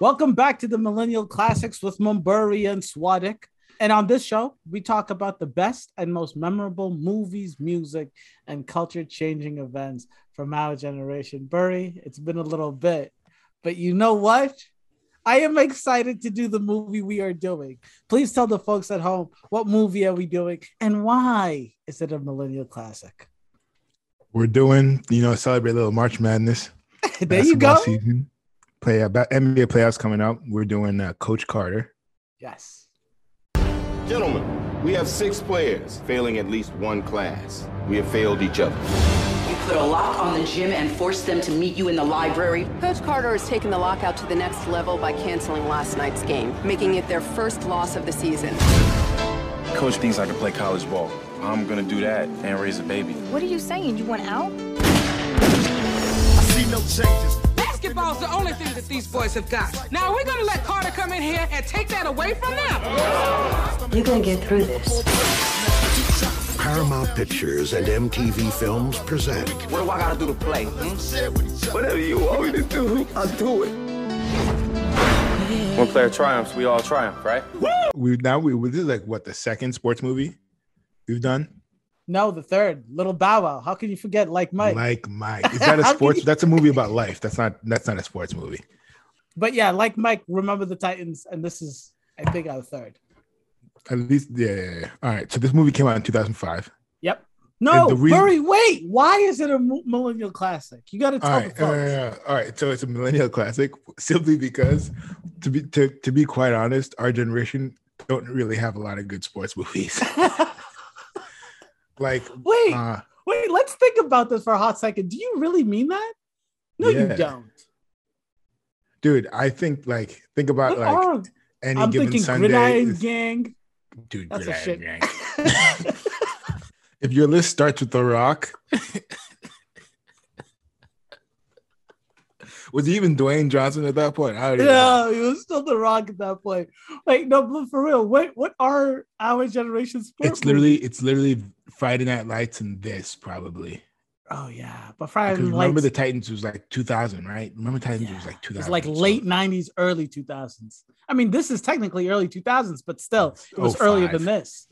Welcome back to the Millennial Classics with Mumburi and Swadik. And on this show, we talk about the best and most memorable movies, music, and culture changing events from our generation. Burry, it's been a little bit, but you know what? I am excited to do the movie we are doing. Please tell the folks at home what movie are we doing and why is it a millennial classic? We're doing, you know, celebrate a little March Madness. there you go. Season. Play about NBA playoffs coming up. We're doing uh, Coach Carter. Yes. Gentlemen, we have six players failing at least one class. We have failed each other. You put a lock on the gym and forced them to meet you in the library. Coach Carter has taken the lockout to the next level by canceling last night's game, making it their first loss of the season. Coach thinks I can play college ball. I'm gonna do that and raise a baby. What are you saying? You want out? I see no changes. Basketball's the only thing that these boys have got. Now, are we gonna let Carter come in here and take that away from them? You're gonna get through this. Paramount Pictures and MTV Films present. What do I gotta do to play? Hmm? Whatever you want me to do, I'll do it. One player triumphs, we all triumph, right? We now we this is like what the second sports movie we've done. No, the third, Little Bow Wow. How can you forget Like Mike? Like Mike. Is that a sports? that's a movie about life. That's not. That's not a sports movie. But yeah, Like Mike. Remember the Titans, and this is, I think, our third. At least, yeah, yeah, yeah. All right. So this movie came out in 2005. Yep. No, reason- wait. Why is it a millennial classic? You got to tell all right, the folks. Uh, all right. So it's a millennial classic simply because, to be to, to be quite honest, our generation don't really have a lot of good sports movies. like, wait, uh, wait. Let's think about this for a hot second. Do you really mean that? No, yeah. you don't. Dude, I think like think about what like are, any I'm given thinking Sunday. Gridiron Gang. Dude, That's Gridiron Gang. if your list starts with The Rock, was he even Dwayne Johnson at that point? I don't yeah, know. he was still The Rock at that point. Like, no, but for real, what what are our generation's? It's literally, it's literally Friday Night Lights and this probably. Oh yeah, but Friday Night Remember the Titans was like 2000, right? Remember Titans yeah. was like 2000. It's like late 90s, early 2000s. I mean, this is technically early 2000s, but still, it was 05. earlier than this.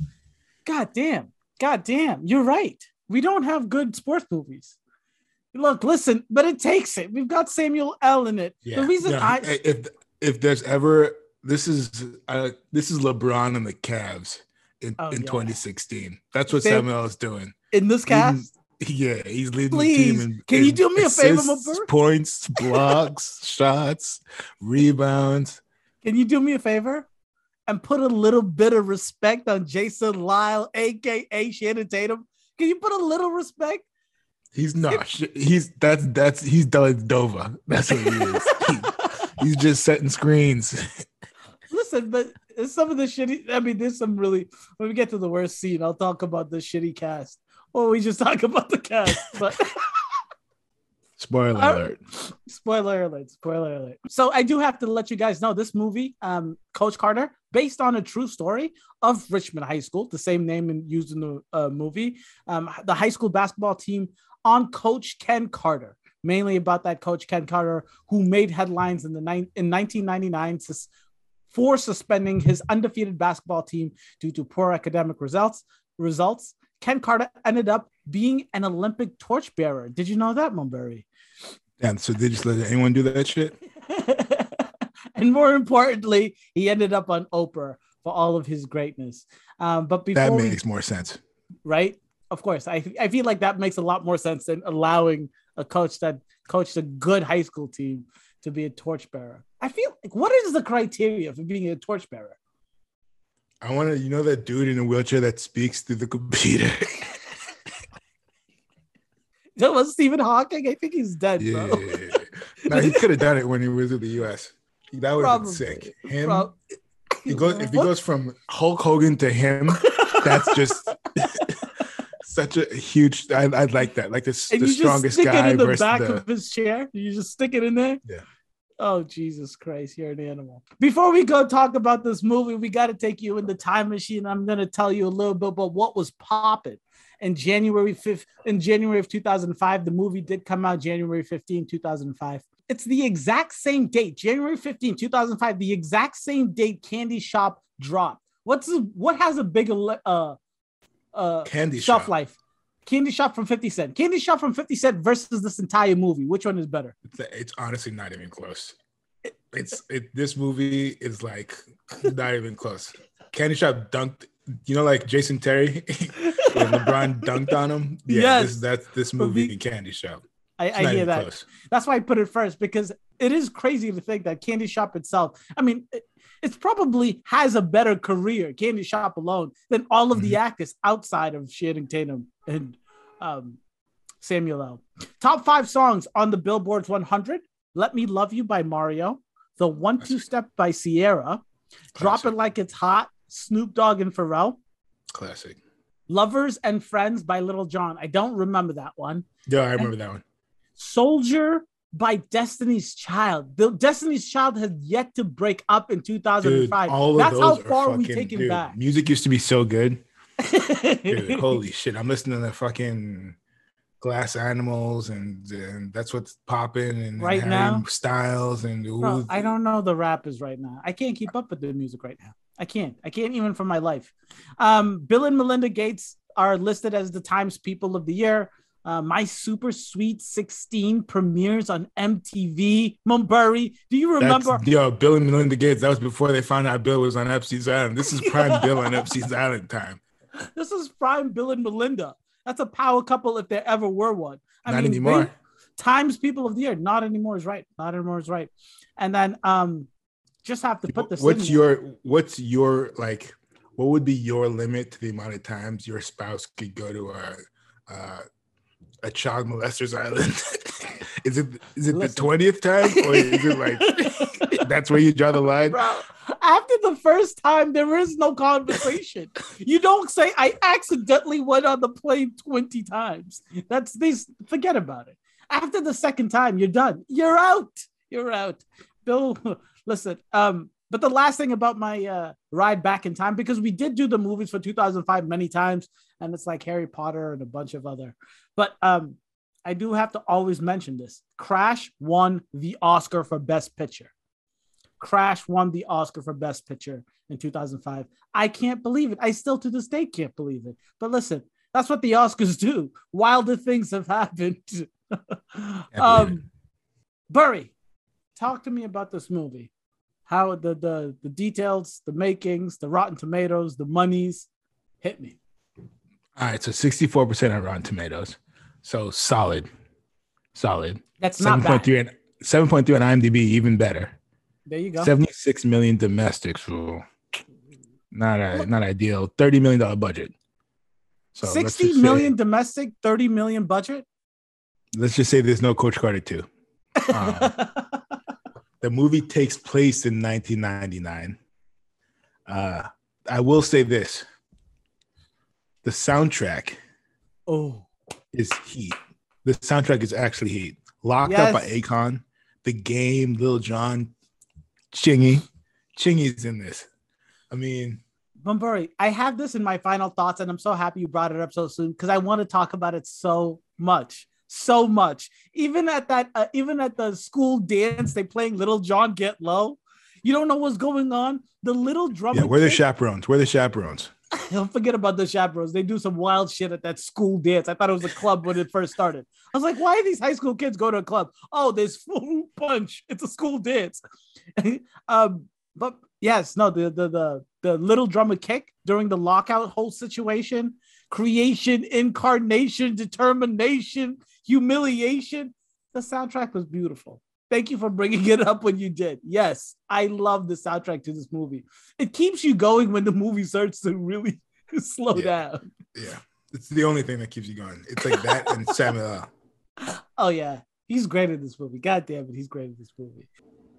God damn. God damn. You're right. We don't have good sports movies. Look, listen, but it takes it. We've got Samuel L. in it. Yeah. The reason yeah. I if if there's ever this is uh, this is LeBron and the Cavs in, Oh, in yeah. 2016. That's what Sam- Samuel is doing. in this cast, Yeah, he's leading Please, the team. In, can you do me a favor, assists, Mabur? Points, blocks, shots, rebounds. can you do me a favor and put a little bit of respect on Jason Lyle, aka Channing Tatum? Can you put a little respect? He's not. He's that's that's he's Dova. That's what he is. He- he's just setting screens. Listen, but some of the shitty. I mean, there's some really. When we get to the worst scene, I'll talk about the shitty cast. Or we just talk about the cast. But Spoiler All alert. spoiler alert! Spoiler alert! So I do have to let you guys know this movie, um, Coach Carter, based on a true story of Richmond High School, the same name in, used in the uh, movie. Um, the high school basketball team on Coach Ken Carter, mainly about that Coach Ken Carter who made headlines in the nine in 1999 sus- for suspending his undefeated basketball team due to poor academic results. Results. Ken Carter ended up being an Olympic torchbearer. Did you know that, Mulberry? And so they just let anyone do that shit. and more importantly, he ended up on Oprah for all of his greatness. Um, but before That we- makes more sense. right? Of course, I I feel like that makes a lot more sense than allowing a coach that coached a good high school team to be a torchbearer. I feel like what is the criteria for being a torchbearer? I want to, you know, that dude in a wheelchair that speaks through the computer. That was Stephen Hawking. I think he's dead, yeah. bro. no, he could have done it when he was in the U.S. That would have been sick. Him, Prob- he goes, if he goes from Hulk Hogan to him, that's just such a huge. I, I'd like that. Like this, the you just strongest stick guy it in the back the. of his chair. You just stick it in there. Yeah. Oh Jesus Christ, you're an animal. Before we go talk about this movie, we got to take you in the time machine. I'm going to tell you a little bit about what was popping in January 5th. In January of 2005, the movie did come out January 15, 2005. it's the exact same date, January 15, 2005, the exact same date Candy Shop dropped. What's the, what has a bigger uh uh Candy shelf Shop. life? Candy Shop from 50 Cent. Candy Shop from 50 Cent versus this entire movie. Which one is better? It's, it's honestly not even close. It's it. This movie is like not even close. Candy Shop dunked. You know, like Jason Terry when LeBron dunked on him. Yeah, Yes. this, that's this movie in Candy Shop. I, I hear that. close. That's why I put it first because it is crazy to think that Candy Shop itself. I mean, it, it's probably has a better career, Candy Shop alone, than all of Mm-hmm. the actors outside of Channing Tatum and um, Samuel L. Top five songs on the Billboard's 100: "Let Me Love You" by Mario, "The One Two Step" by Ciara, "Drop It Like It's Hot" Snoop Dogg and Pharrell, Classic. "Lovers and Friends" by Lil Jon. I don't remember that one. Yeah, I remember that one. Soldier by Destiny's Child. The Destiny's Child has yet to break up in Dude, 2005. all of That's how far we take it dude, back. Music used to be so good. Dude, holy shit! I'm listening to fucking Glass Animals, and, and that's what's popping. And Right Harry now? Styles, and Bro, I don't know the rappers right now. I can't keep up with the music right now. I can't. I can't even for my life. Um, Bill and Melinda Gates are listed as the Times People of the Year. Uh, My Super Sweet 16 premieres on MTV. Mumbury, do you remember? That's, yo, Bill and Melinda Gates. That was before they found out Bill was on Epstein's Island. This is prime Bill on Epstein's Island time. This is prime Bill and Melinda. That's a power couple if there ever were one. I Not mean, anymore. they- times people of the year. Not anymore is right. Not anymore is right. And then um, just have to put this. What's your what's your like? What would be your limit to the amount of times your spouse could go to a uh, a child molester's island? is it is it the twentieth time, or is it like that's where you draw the line? Bro, after the first time, there is no conversation. you don't say I accidentally went on the plane 20 times. That's this forget about it. After the second time, you're done. You're out. You're out. Bill, listen. Um, but the last thing about my uh, ride back in time, because we did do the movies for 2005 many times, and it's like Harry Potter and a bunch of other. But um, I do have to always mention this. Crash won the Oscar for Best Picture. Crash won the Oscar for Best Picture in 2005. I can't believe it. I still to this day can't believe it. But listen, that's what the Oscars do. Wilder things have happened. um, Burry, talk to me about this movie. How the the the details, the makings, the Rotten Tomatoes, the monies, hit me. All right, so sixty-four percent on Rotten Tomatoes, so solid, solid. That's not seven point bad. and seven point three on IMDb, even better. There you go. Seventy-six million domestics, ooh, not a, not ideal. Thirty million dollar budget. So let's Sixty just say- domestic, 30 million budget. let's just say there's no Coach Carter two. Um, the movie takes place in 1999. Uh, I will say this: the soundtrack Oh, is heat. The soundtrack is actually heat. Locked Up by Yes. Akon, The Game, Lil Jon, Chingy. Chingy's in this. I mean, Bumburi, I have this in my final thoughts, and I'm so happy you brought it up so soon because I want to talk about it so much, so much. Even at that, uh, even at the school dance, they playing Lil Jon Get Low. You don't know what's going on. The little drummer. yeah, we're the chaperones. We're the chaperones. Don't forget about the chaperones. They do some wild shit at that school dance. I thought it was a club when it first started. I was like, why do these high school kids go to a club? Oh, there's fruit punch. It's a school dance. um, but yes, no, the the the the little drummer kick during the lockout whole situation, creation, incarnation, determination, humiliation. The soundtrack was beautiful. Thank you for bringing it up when you did. Yes, I love the soundtrack to this movie. It keeps you going when the movie starts to really slow down. Yeah, it's the only thing that keeps you going. It's like that and Samuel. Oh yeah, he's great in this movie. God damn it, he's great in this movie.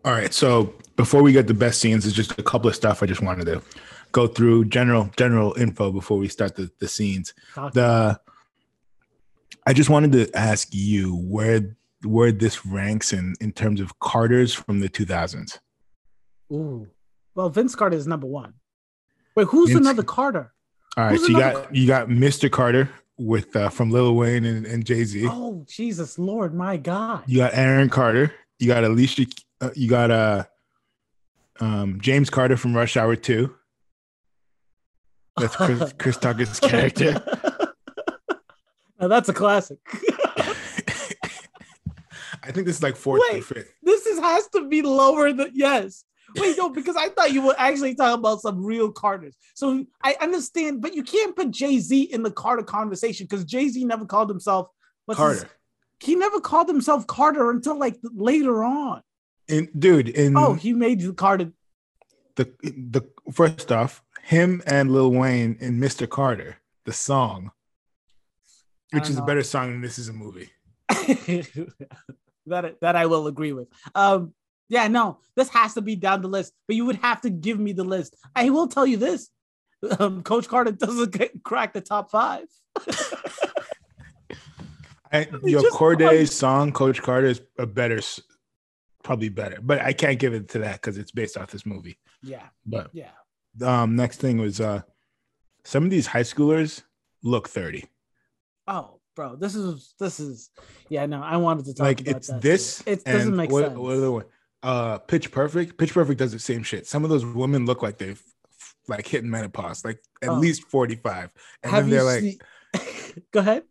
All right. So before we get the best scenes, there's just a couple of stuff I just wanted to go through general general info before we start the, the scenes. Talk The I just wanted to ask you where where this ranks in in terms of Carters from the 2000s. Ooh. Well, Vince Carter is number one. Wait, who's Vince- another Carter? All right, Who's so you got you got Mr. Carter with uh, from Lil Wayne and, and Jay Z. Oh, Jesus Lord, my God. You got Aaron Carter You got Alicia. Uh, you got uh, um, James Carter from Rush Hour Two. That's Chris, Chris Tucker's character. Now that's a classic. I think this is like fourth or Wait, fifth. this is has to be lower than yes. Wait, no, because I thought you were actually talking about some real Carters. So I understand, but you can't put Jay Z in the Carter conversation because Jay Z never called himself what's his- Carter. he never called himself Carter until like later on. And dude, in Oh, he made the Carter. the the first off, him and Lil Wayne in Mr. Carter, the song, which is a better song than this is a movie. that that I will agree with. Um, yeah, no, this has to be down the list, but you would have to give me the list. I will tell you this: um, Coach Carter doesn't get, crack the top five. I, your Corday song, Coach Carter, is a better, probably better, but I can't give it to that because it's based off this movie. Yeah, But yeah. um, next thing was uh, some of these high schoolers look thirty. Oh, bro, this is this is yeah. No, I wanted to talk about it. like it's this. too. It doesn't make what, sense. What other one? Uh, Pitch Perfect. Pitch Perfect does the same shit. Some of those women look like they've like hitting menopause, like at Oh. least forty five, and Have then they're like, seen- Go ahead.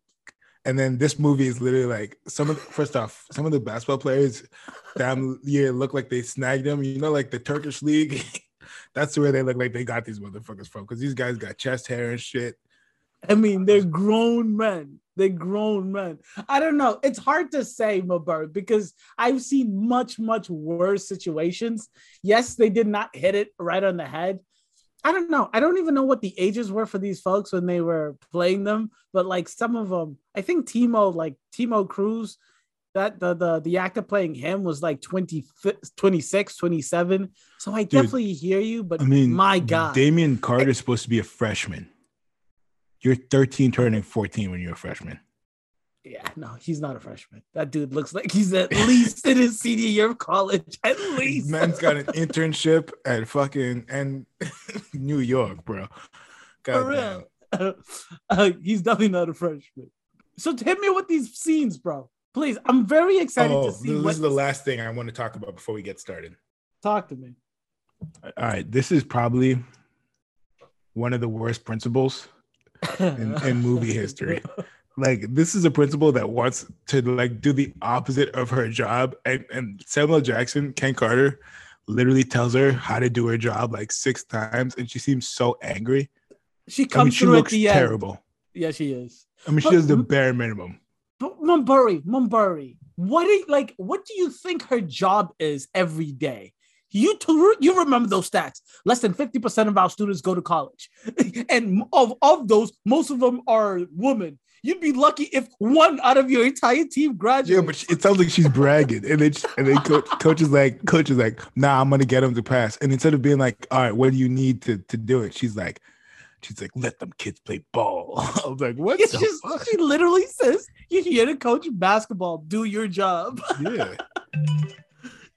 and then this movie is literally like some of the, first off, some of the basketball players damn year look like they snagged them. You know, like the Turkish league. That's where they look like they got these motherfuckers from because these guys got chest hair and shit. I mean, they're grown men. They're grown men. I don't know. It's hard to say, Mabur, because I've seen much, much worse situations. Yes, they did not hit it right on the head. I don't know. I don't even know what the ages were for these folks when they were playing them, but like some of them, I think Timo, like Timo Cruz, that the the the actor playing him was like 20, 26, 27. So I definitely hear you, but I mean, my God. Damian Carter's supposed to be a freshman. You're 13 turning 14 when you're a freshman. Yeah, no, he's not a freshman. That dude looks like he's at least in his senior year of college. At least. Man's got an internship at fucking and New York, bro. For real. Uh, he's definitely not a freshman. So hit me with these scenes, bro. Please. I'm very excited Oh, to see. this what is the last thing I want to talk about before we get started. talk to me. All right, this is probably one of the worst principles in, in movie history. Like this is a principal that wants to like do the opposite of her job, and and Samuel Jackson, Ken Carter, literally tells her how to do her job like six times, and she seems so angry. She I mean, comes she through looks at the end. terrible. Yeah, she is. I mean, she does the bare minimum. But Mumburi, Mumburi, what do you, like? What do you think her job is every day? You to, you remember those stats? Less than fifty percent of our students go to college, and of of those, most of them are women. You'd be lucky if one out of your entire team graduates. Yeah, but it sounds like she's bragging, and then and then coach, coach is like, coach is like, nah, I'm gonna get them to pass. And instead of being like, all right, what do you need to to do it? She's like, she's like, let them kids play ball. I was like, what? The just she literally says you're here to coach basketball. Do your job. Yeah,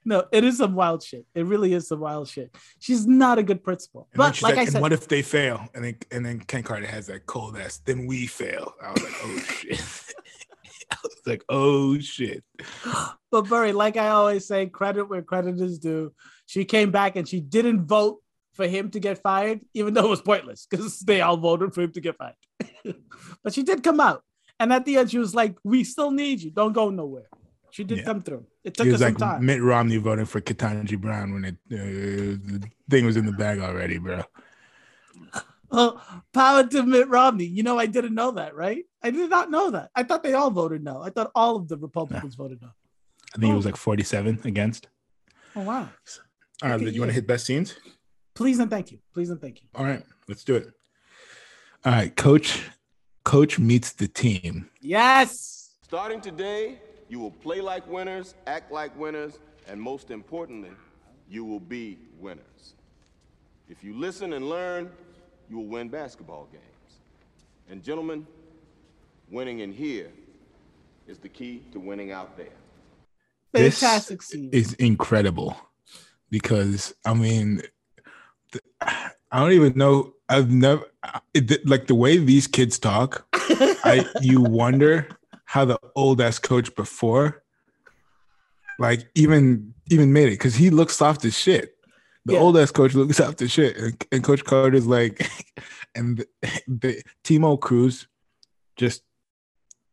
no, it is some wild shit. It really is some wild shit. She's not a good principal. and but like, like, I and said, what if they fail? And then and then Ken Carter has that cold ass. Then we fail. I was like, oh shit. I was like, oh shit. but Burry, like I always say, credit where credit is due. She came back and she didn't vote for him to get fired, even though it was pointless because they all voted for him to get fired. but she did come out. And at the end, she was like, We still need you. Don't go nowhere. She did Yeah. come through. It took He her was some like time. Mitt Romney voting for Ketanji Brown when it uh, the thing was in the bag already, bro. Oh, power to Mitt Romney. You know, I didn't know that, right? I did not know that. I thought they all voted no. I thought all of the Republicans voted no. I think it was like 47 against. Oh, wow. All right, Look you want to hit best scenes? Please and thank you. Please and thank you. All right, let's do it. All right, coach. Coach meets the team. Yes. Starting today, you will play like winners, act like winners, and most importantly, you will be winners. If you listen and learn, you will win basketball games. And gentlemen, winning in here is the key to winning out there. Fantastic this scene. is incredible because I mean, th- I don't even know. I've never it, like the way these kids talk. I you wonder how the old ass coach before like even even made it because he looks soft as shit. The Yeah. old ass coach looks soft as shit, and, and Coach Carter's like, and the, the Timo Cruz just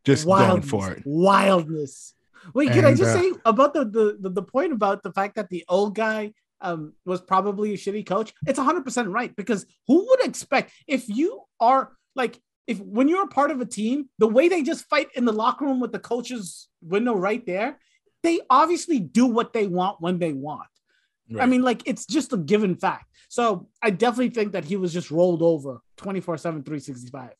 just going for it. Wildness. Wait, can I just uh, say about the, the the the point about the fact that the old guy um was probably a shitty coach? It's 100% right because who would expect if you are like if when you're a part of a team, the way they just fight in the locker room with the coach's window right there, they obviously do what they want when they want. I mean, like it's just a given fact. So I definitely think that he was just rolled over 24 7, 365.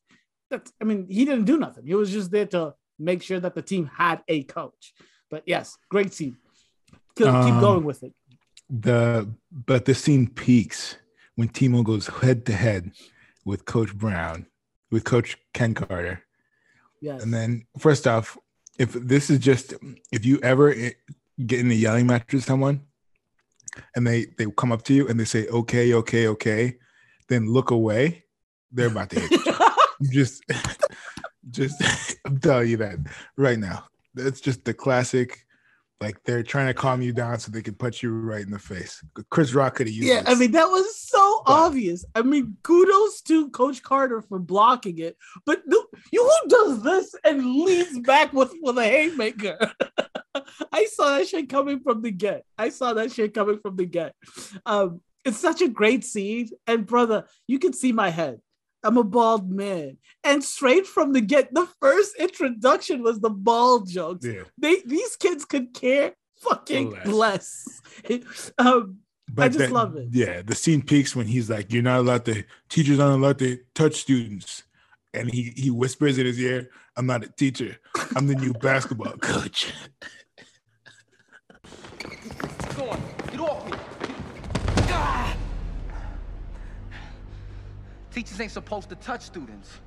That's, I mean, he didn't do nothing. He was just there to make sure that the team had a coach. But yes, great scene. Keep, keep Um, going with it. The but the scene peaks when Timo goes head to head with Coach Brown, with Coach Ken Carter. Yes. And then first off, if this is just if you ever get in a yelling match with someone and they they come up to you and they say okay, okay, okay, then look away, they're about to hit you. just just I'm telling you that right now. That's just the classic like they're trying to calm you down so they can punch you right in the face. Chris Rock could have used yeah, I mean, that was so obvious. I mean, kudos to Coach Carter for blocking it. But no, you who does this and leans back with, with a haymaker? I saw that shit coming from the get. I saw that shit coming from the get. Um, it's such a great scene. And brother, you can see my head. I'm a bald man. And straight from the get, the first introduction was the bald jokes. Yeah. They these kids could care fucking Less. less. um, I just that- love it. Yeah, the scene peaks when he's like, "You're not allowed to. Teachers aren't allowed to touch students," and he he whispers in his ear, "I'm not a teacher. I'm the new basketball coach." Go on. Teachers ain't supposed to touch students.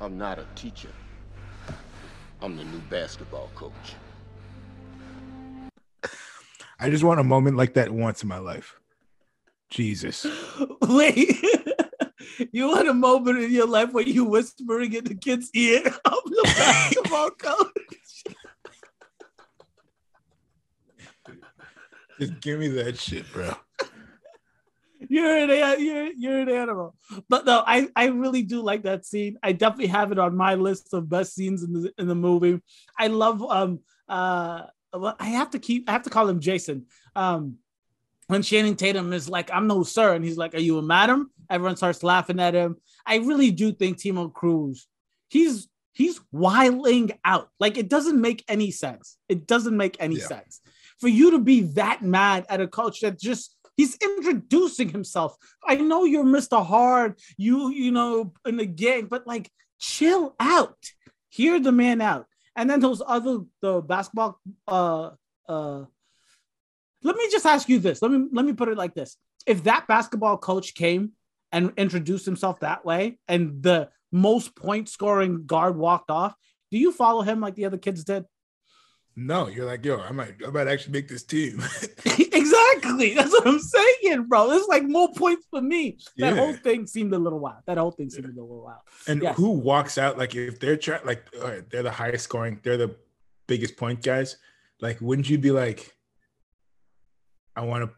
I'm not a teacher. I'm the new basketball coach. I just want a moment like that once in my life. Jesus, Wait, you want a moment in your life where you whispering in the kid's ear, I'm the basketball coach. just give me that shit, bro. You're an you're you're an animal. But no, I I really do like that scene. I definitely have it on my list of best scenes in the in the movie. I love um uh I have to keep I have to call him Jason. Um when Channing Tatum is like, I'm no sir, and he's like, Are you a madam? Everyone starts laughing at him. I really do think Timo Cruz, he's he's wiling out. Like it doesn't make any sense. It doesn't make any Yeah. sense. For you to be that mad at a coach that just he's introducing himself. I know you're Mr. Hard, you you know, in the gang, but like chill out. Hear the man out. And then those other the basketball uh uh let me just ask you this. Let me let me put it like this. If that basketball coach came and introduced himself that way and the most point scoring guard walked off, do you follow him like the other kids did? No, you're like, yo, I might, I might actually make this team. exactly. That's what I'm saying, bro. It's like more points for me. That Yeah. whole thing seemed a little wild. That whole thing seemed a little wild. And Yes. who walks out like if they're trying like all right, they're the highest scoring, they're the biggest point guys. Like, wouldn't you be like, I want to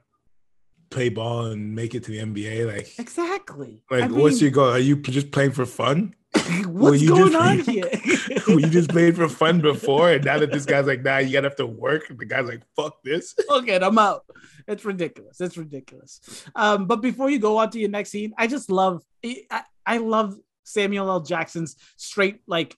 play ball and make it to the NBA? Like, Exactly. like I what's mean, your goal? Are you just playing for fun? What's you going on here? Were you just playing for fun before, and now that this guy's like, nah, you gotta have to work. The guy's like, fuck this. okay, I'm out. It's ridiculous. It's ridiculous. Um, but before you go on to your next scene, I just love I, I love Samuel L. Jackson's straight like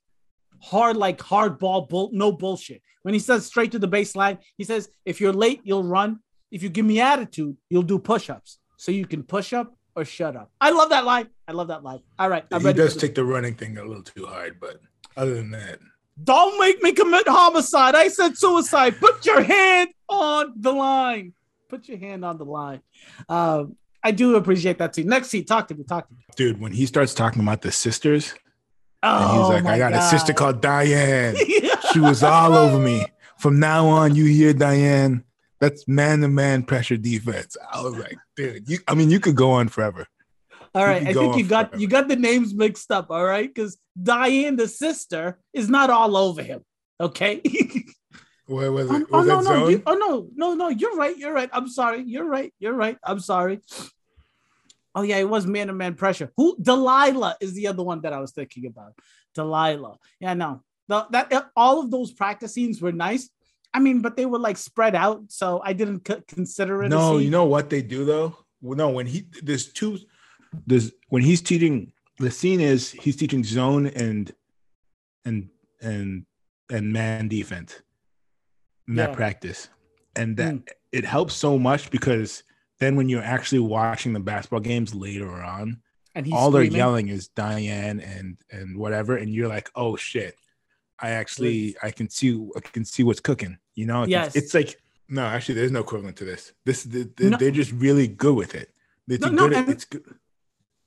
hard like hard ball bull no bullshit. When he says straight to the baseline, he says if you're late, you'll run. If you give me attitude, you'll do push-ups. So you can push up or shut up. I love that line. I love that line. All right, I'm he does take the running thing a little too hard, but other than that, Don't make me commit homicide. I said suicide. Put your hand on the line. Put your hand on the line. Um, I do appreciate that too. Next scene, talk to me. Talk to me. dude, when he starts talking about the sisters, Oh, and he's like, I got a sister called Diane. she was all over me. From now on, you hear Diane. That's man to man pressure defense. I was like, dude, you, I mean, you could go on forever. All right, I think you got forever. you got the names mixed up. All right, because Diane, the sister, is not all over him. Okay. What was Oh, it? oh, Was no, that no, zone? you, oh no, no, no. You're right. You're right. I'm sorry. You're right. You're right. I'm sorry. Oh yeah, it was man to man pressure. Who Delilah is the other one that I was thinking about. Delilah. Yeah, no. The, that all of those practice scenes were nice. I mean, but they were like spread out, so I didn't c- consider it. No, you know what they do though. Well, no, when he there's two, there's when he's teaching. The scene is he's teaching zone and and and and man defense in that practice, and that Mm. it helps so much because then when you're actually watching the basketball games later on, and he's all they're yelling is Diane and and whatever, and you're like, oh shit, I actually I can see I can see what's cooking. You know, it's, Yes. it's like no, actually, there's no equivalent to this. This they, they, No. they're just really good with it. They're No, too no, at it's good.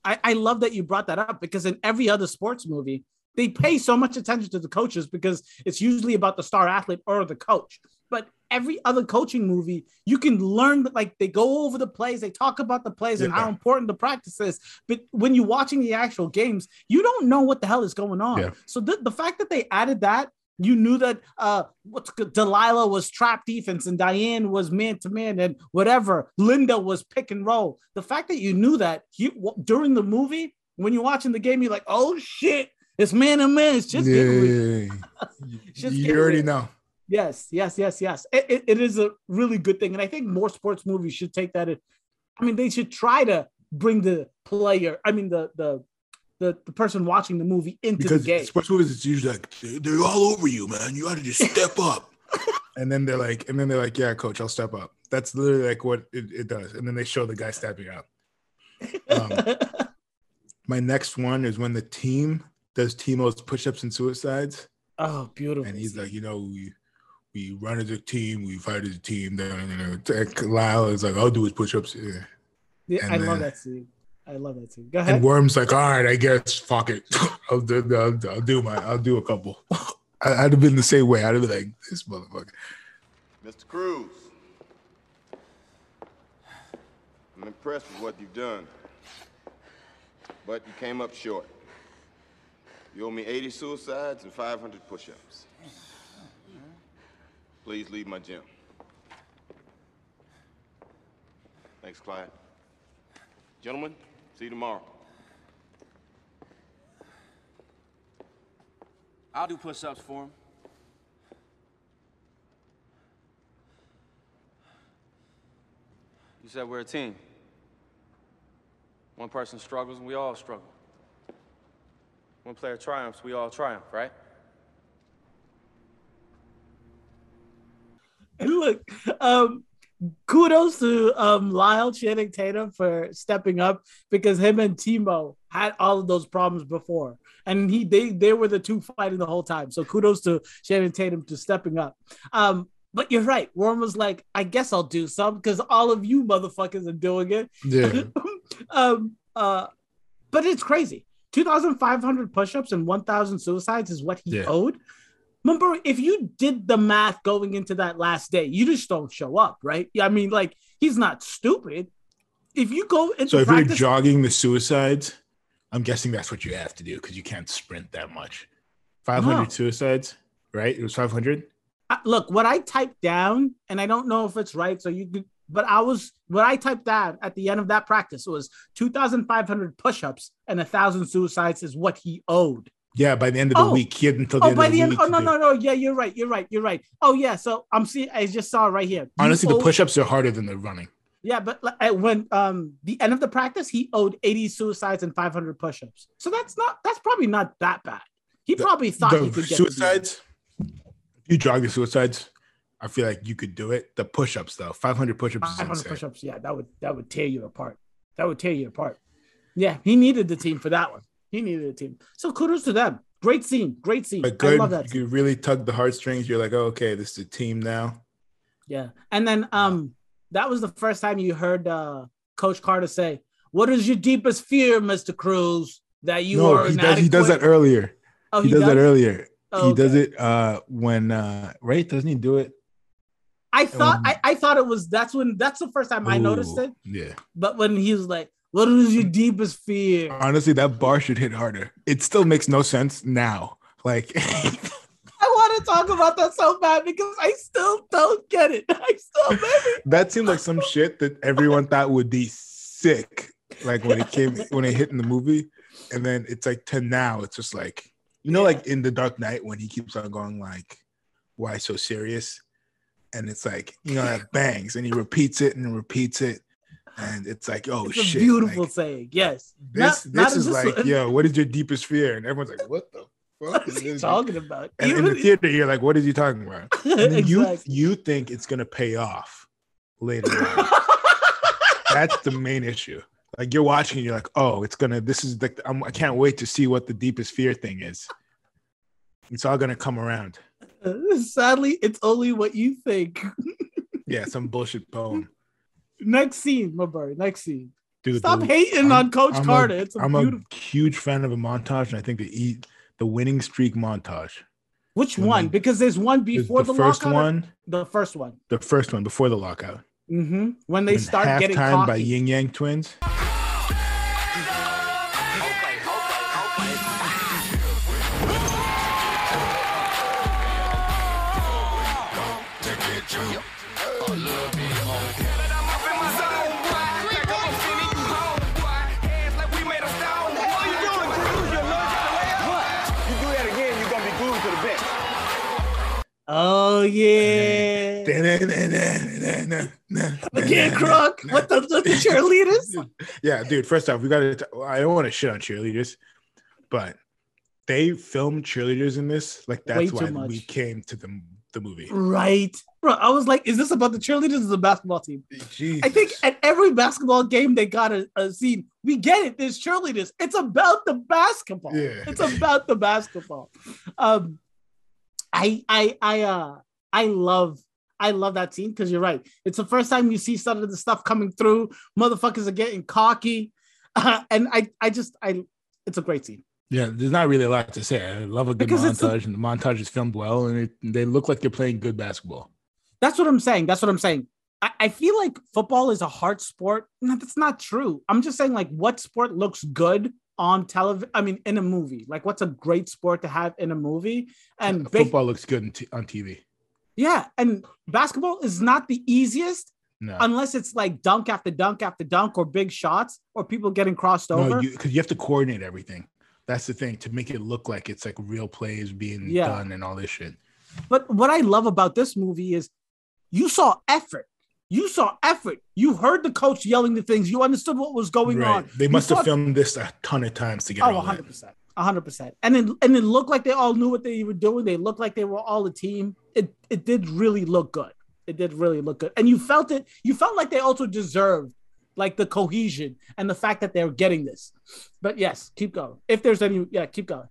I, I love that you brought that up because in every other sports movie, they pay so much attention to the coaches because it's usually about the star athlete or the coach. But every other coaching movie, you can learn that like they go over the plays, they talk about the plays and how important the practice is. But when you're watching the actual games, you don't know what the hell is going on. Yeah. So the, the fact that they added that, you knew that uh what's good- Delilah was trap defense and Diane was man to man and whatever. Linda was pick and roll. The fact that you knew that you w- during the movie, when you're watching the game, you're like, oh shit, it's man to man. It's just getting real. Yeah, you already know. Yes, yes, yes, yes. It, it- it is a really good thing. And I think more sports movies should take that. in- I mean, they should try to bring the player, I mean, the the the, the person watching the movie into Because the game. sports movies, it's usually like "They- they're all over you, man. You got to just step up. and then they're like, and then they're like, yeah, coach, I'll step up. That's literally like what it, it does. And then they show the guy stepping up. Um, my next one is when the team does Timo's push-ups and suicides, oh, beautiful. and he's like, you know, we we run as a team, we fight as a team. Then you know, Lyle is like, I'll do his push-ups. Yeah. Yeah, and I love that scene. I love that scene. Go ahead. And Worm's like, all right, I guess, fuck it. I'll do, I'll, I'll do my, I'll do a couple. I, I'd have been the same way. I'd have been like, this motherfucker. Mr. Cruz, I'm impressed with what you've done, but you came up short. You owe me 80 suicides and 500 push-ups. Please leave my gym. Thanks, Clyde. Gentlemen, see you tomorrow. I'll do push-ups for him. You said we're a team. One person struggles and we all struggle. One player triumphs, we all triumph, right? look, um, kudos to um, Lyle Channing Tatum for stepping up because him and Timo had all of those problems before, and he they they were the two fighting the whole time. So kudos to Channing Tatum to stepping up. Um, but you're right. Worm was like, I guess I'll do some because all of you motherfuckers are doing it. Yeah. um, uh, but it's crazy. 2,500 push-ups and 1,000 suicides is what he Yeah. owed. Remember, if you did the math going into that last day, you just don't show up, right? Yeah, I mean, like he's not stupid. If you go into So if practice, you're jogging the suicides, I'm guessing that's what you have to do because you can't sprint that much. 500 No. suicides, right? It was 500. Look, what I typed down, and I don't know if it's right, so you could, but I was what I typed down at the end of that practice was 2,500 push-ups and a thousand suicides is what he owed. Yeah, by the end of the Oh. week, he had until the Oh, end by of the, the end. week. Oh no, no, no. Yeah, you're right. You're right. You're right. Oh yeah. So I'm seeing. I just saw right here. You Honestly, the owe- push-ups are harder than the running. Yeah, but like, when um the end of the practice, he owed 80 suicides and 500 push-ups. So that's not. That's probably not that bad. He probably thought he could get suicides. You jog the suicides, I feel like you could do it. The push-ups though, 500 push-ups 500 insane. push-ups. Yeah, that would that would tear you apart. That would tear you apart. Yeah, he needed the team for that one. He needed a team. So kudos to them. Great scene. Great scene. But I good, love that. you really tug the heartstrings. You're like, oh, okay, this is a team now. Yeah. And then um that was the first time you heard uh Coach Carter say, What is your deepest fear, Mr. Cruz? That you no, are he does. He does that earlier. Oh, he, he does, that earlier. Oh, He does it uh when uh right? Doesn't he do it? I thought Um, I, I thought it was that's when that's the first time I noticed it. Yeah. But when he was like, What is your deepest fear? Honestly, that bar should hit harder. It still makes no sense now. Like I want gotta talk about that so bad because I still don't get it. I still maybe That seemed like some shit that everyone thought would be sick. Like when it came when it hit in the movie, and then it's like to now, it's just like you know, like in the Dark Knight when he keeps on going like, "Why so serious?" And it's like you know that bangs, and he repeats it and repeats it, and it's like, "Oh it's a shit!" beautiful like, saying. Yes. this Not- not this is in like, one. yo, what is your deepest fear? And everyone's like, "What the fuck is he this?" talking about? And in the theater, you're like, "What is he talking about?" And then you you think it's gonna pay off later. on. That's the main issue. Like you're watching, and you're like, "Oh, it's gonna. This is like, I'm, I can't wait to see what the deepest fear thing is. It's all gonna come around." Sadly, it's only what you think. Yeah, some bullshit poem. Next scene, my boy. Next scene. Dude, Stop the- hating on Coach I'm Carter. A, it's a I'm beautiful. a huge fan of a montage, and I think the e, the winning streak montage. Which when one? they- Because there's one There's before the, the, first lockout one, The first one. the first one before the lockout. hmm When they And start getting halftime by cocky. Ying Yang Twins. Oh yeah. Again, Crook with the, with the cheerleaders. Yeah, dude. First off, we got to. I don't want to shit on cheerleaders, but they filmed cheerleaders in this. Like that's why much. we came to the the movie. Right. Bro, I was like, is this about the cheerleaders or the basketball team? Jesus. I think at every basketball game they got a, a scene. We get it. There's cheerleaders. It's about the basketball. Yeah. It's about the basketball. Um, I I I uh I love I love that scene because you're right. It's the first time you see some of the stuff coming through. Motherfuckers are getting cocky, uh, and I I just I it's a great scene. Yeah, there's not really a lot to say. I love a good Because it's a- montage, and the montage is filmed well, and it, they look like they're playing good basketball. That's what I'm saying. That's what I'm saying. I, I feel like football is a hard sport. No, that's not true. I'm just saying, like, what sport looks good on television? I mean, in a movie. Like, what's a great sport to have in a movie? And big, Football looks good in t- on TV. yeah, and basketball is not the easiest No, unless it's like dunk after dunk after dunk or big shots or people getting crossed no, over. because you, have to coordinate everything. That's the thing to make it look like it's like real plays being Yeah. done and all this shit. But what I love about this movie is you saw effort. You saw effort. You heard the coach yelling the things. You understood what was going Right. on. They You must have thought- filmed this a ton of times to get Oh, all 100%. 100%. And it, and it looked like they all knew what they were doing. They looked like they were all a team. It it did really look good. It did really look good. And you felt it. You felt like they also deserved like the cohesion and the fact that they're getting this. But yes, keep going. If there's any, yeah, keep going.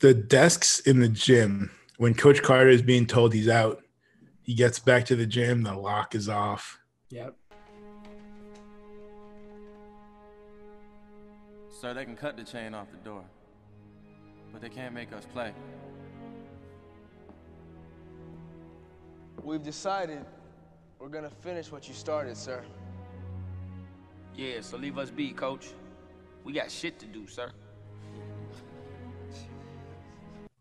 the desks in the gym when coach carter is being told he's out he gets back to the gym the lock is off Yep. Sir, they can cut the chain off the door, but they can't make us play. We've decided we're gonna finish what you started, sir. Yeah, so leave us be, coach. We got shit to do, sir.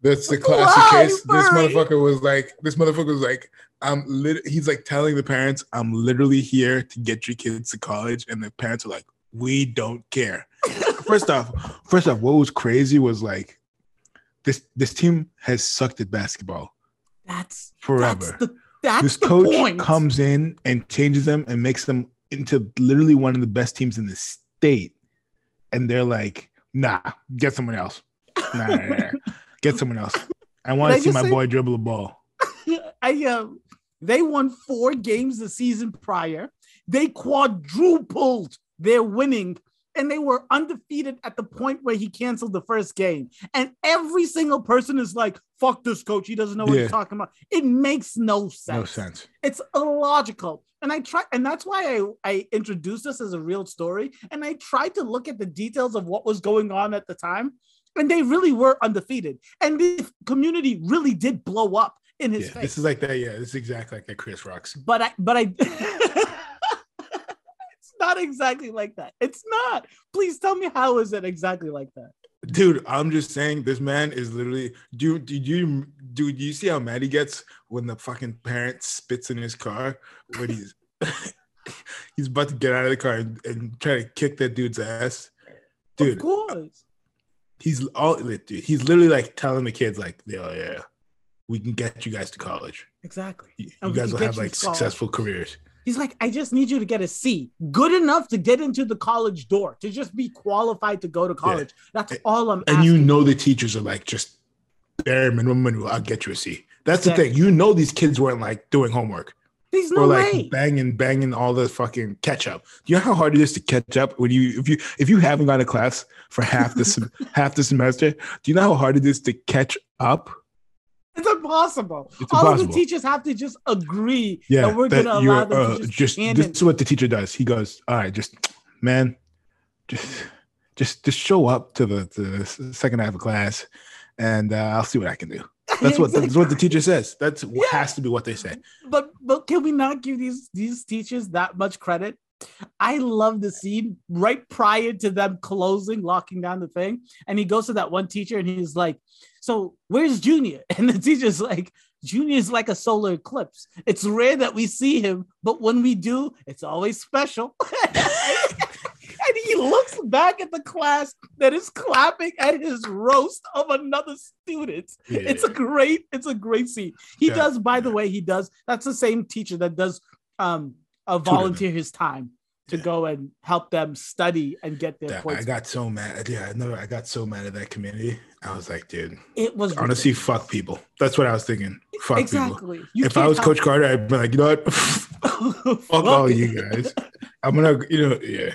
That's the classic Why, case this motherfucker was like this motherfucker was like i'm lit he's like telling the parents i'm literally here to get your kids to college and the parents are like we don't care first off first off what was crazy was like this this team has sucked at basketball That's forever That's the, that's this coach point. comes in and changes them and makes them into literally one of the best teams in the state. And they're like, nah, get someone else. Nah, nah, nah. Get someone else. I want to see my say- boy dribble a ball. I um, they won four games the season prior. They quadrupled their winning, and they were undefeated at the point where he canceled the first game. And every single person is like, "Fuck this coach. He doesn't know what Yeah. he's talking about." It makes no sense. No sense. It's illogical. And I try, and that's why I, I introduced this as a real story. And I tried to look at the details of what was going on at the time. And they really were undefeated. And the community really did blow up in his Yeah, face. this is like that. Yeah, this is exactly like that Chris Rocks. but I but I it's not exactly like that. It's not. Please tell me how is it exactly like that? Dude, I'm just saying this man is literally do do you do you see how mad he gets when the fucking parent spits in his car when he's he's about to get out of the car and, and try to kick that dude's ass? Dude, of course. He's all he's literally like telling the kids like, "Oh yeah, we can get you guys to college. Exactly. You, you guys will have like college. successful careers." He's like, I just need you to get a C, good enough to get into the college door, to just be qualified to go to college. That's all I'm and you know the teachers are like just bare minimum minimum, I'll get you a C. That's the thing. You know these kids weren't like doing homework There's or like way. banging banging all the fucking catch up. Do you know how hard it is to catch up when you if you if you haven't gone to class for half the half the semester? Do you know how hard it is to catch up? It's impossible. It's All of the teachers have to just agree Yeah, that we're going to allow them uh, to just, just this is what the teacher does. He goes, "All right, just man, just just just show up to the to the second half of class, and uh, I'll see what I can do." That's what that's what the teacher says. That's what has to be what they say. but but can we not give these these teachers that much credit? I love the scene right prior to them closing, locking down the thing, and he goes to that one teacher and he's like, "So where's Junior?" And the teacher's like, "Junior is like a solar eclipse. It's rare that we see him, but when we do, it's always special." he looks back at the class that is clapping at his roast of another student. Yeah. It's a great, it's a great scene. He Yeah. does, by the way, he does. That's the same teacher that does um uh, volunteer his time to go and help them study and get their That- I got so mad. Yeah, I know. I got so mad at that community. I was like, dude, it was honestly, fuck people. That's what I was thinking. Fuck Exactly. people. You if I was Coach Carter, I'd be like, you know what? fuck all you guys. I'm gonna, you know, yeah.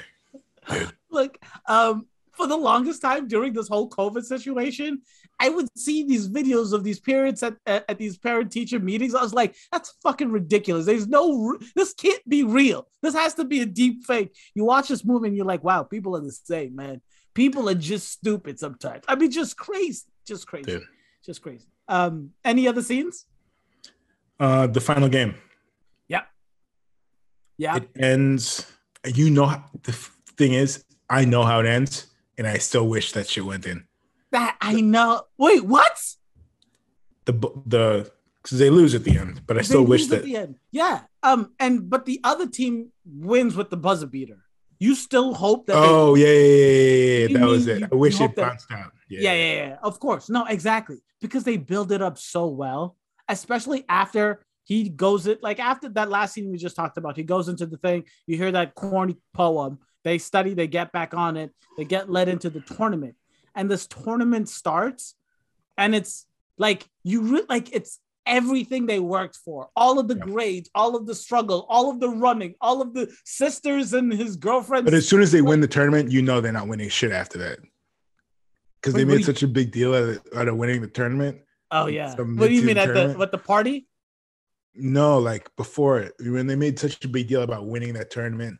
Look, um, for the longest time during this whole COVID situation, I would see these videos of these parents at, at, at these parent teacher meetings. I was like, that's fucking ridiculous. There's no, r- this can't be real. This has to be a deep fake. You watch this movie and you're like, wow, people are the same, man. People are just stupid sometimes. I mean, just crazy, just crazy, Dude. just crazy. Um, any other scenes? Uh, the final game. Yeah. Yeah. It ends. You know, the f- thing is, I know how it ends, and I still wish that shit went in. that I know. Wait, what? The the because they lose at the end, but I They still wish lose at that. the end. Yeah. Um. And but the other team wins with the buzzer beater. You still hope that. Oh yeah, yeah, yeah, yeah, yeah, that was it. you- I wish it hope that- bounced out. Yeah, yeah, yeah, yeah. Of course. No, exactly. Because they build it up so well, especially after he goes it like after that last scene we just talked about. He goes into the thing. You hear that corny poem. They study. They get back on it. They get led into the tournament, and this tournament starts, and it's like you re- like it's everything they worked for all of the grades all of the struggle all of the running all of the sisters and his girlfriend But as soon as they win the tournament, you know they're not winning shit after that. Because they made you- such a big deal out of, out of winning the tournament. oh yeah what do you mean at the what the party No, like before it, when they made such a big deal about winning that tournament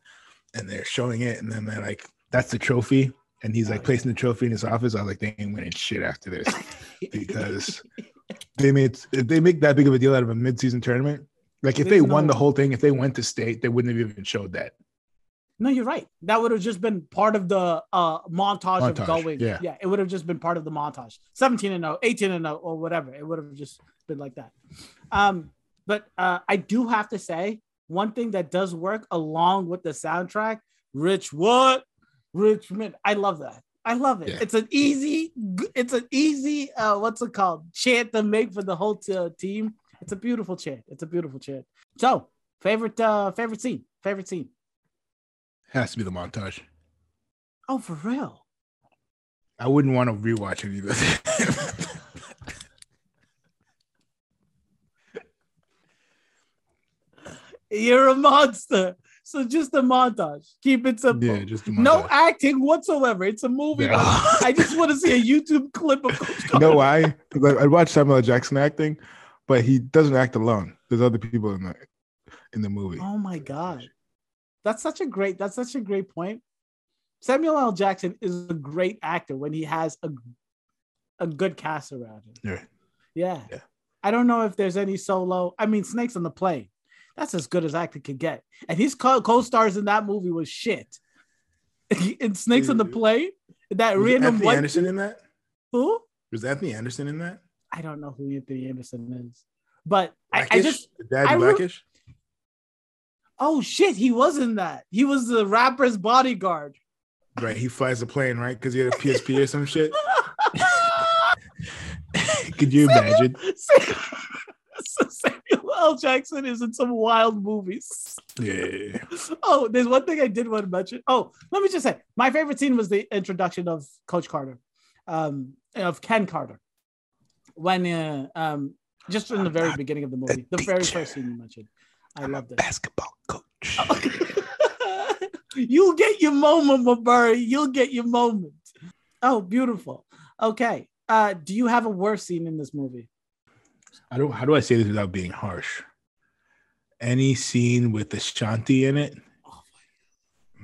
and they're showing it, and then they're like, that's the trophy. And he's like Oh, placing the trophy in his office. I was like, they ain't winning shit after this because they made if they make that big of a deal out of a mid-season tournament. Like if they There's won the whole thing, if they went to state, they wouldn't have even showed that. No, you're right. That would have just been part of the uh montage, of Montage, going. yeah. yeah, it would have just been part of the montage. 17 and 0, 18 and 0, or whatever. It would have just been like that. Um, but uh I do have to say one thing that does work along with the soundtrack, Rich what? Richmond. I love that. I love it. Yeah. It's an easy, it's an easy uh what's it called? Chant to make for the whole t- team. It's a beautiful chant. It's a beautiful chant. So, favorite uh favorite scene. Favorite scene. Has to be the montage. Oh, for real. I wouldn't want to rewatch it either. You're a monster. So just a montage. Keep it simple. yeah, just no acting whatsoever. It's a movie. Yeah. I just want to see a YouTube clip of Coach you Carter. know why? Because I, I watch Samuel L. Jackson acting, but he doesn't act alone. There's other people in the in the movie. Oh my god. That's such a great that's such a great point. Samuel L. Jackson is a great actor when he has a a good cast around him. Yeah. Yeah. Yeah. I don't know if there's any solo. I mean, Snakes on the Plane. That's as good as acting could get. And his co- co-stars in that movie was shit. in Snakes on the Plane, that Was random Anthony white Anderson in that? who? Was Anthony Anderson in that? I don't know who Anthony Anderson is, but I, I just Daddy I re- Blackish? oh shit, he was in that. He was the rapper's bodyguard. Right, he flies a plane, right? Because he had a PSP or some shit. Could you imagine? L. Jackson is in some wild movies. Yeah. Oh, there's one thing I did want to mention. Oh, let me just say, my favorite scene was the introduction of Coach Carter, um, of Ken Carter, when uh, um, just in the very beginning of the movie, the very first scene you mentioned. I loved it. Basketball coach. You'll get your moment, Murray. You'll get your moment. Oh, beautiful. Okay. Uh, do you have a worse scene in this movie? I don't. How do I say this without being harsh? Any scene with Ashanti in it,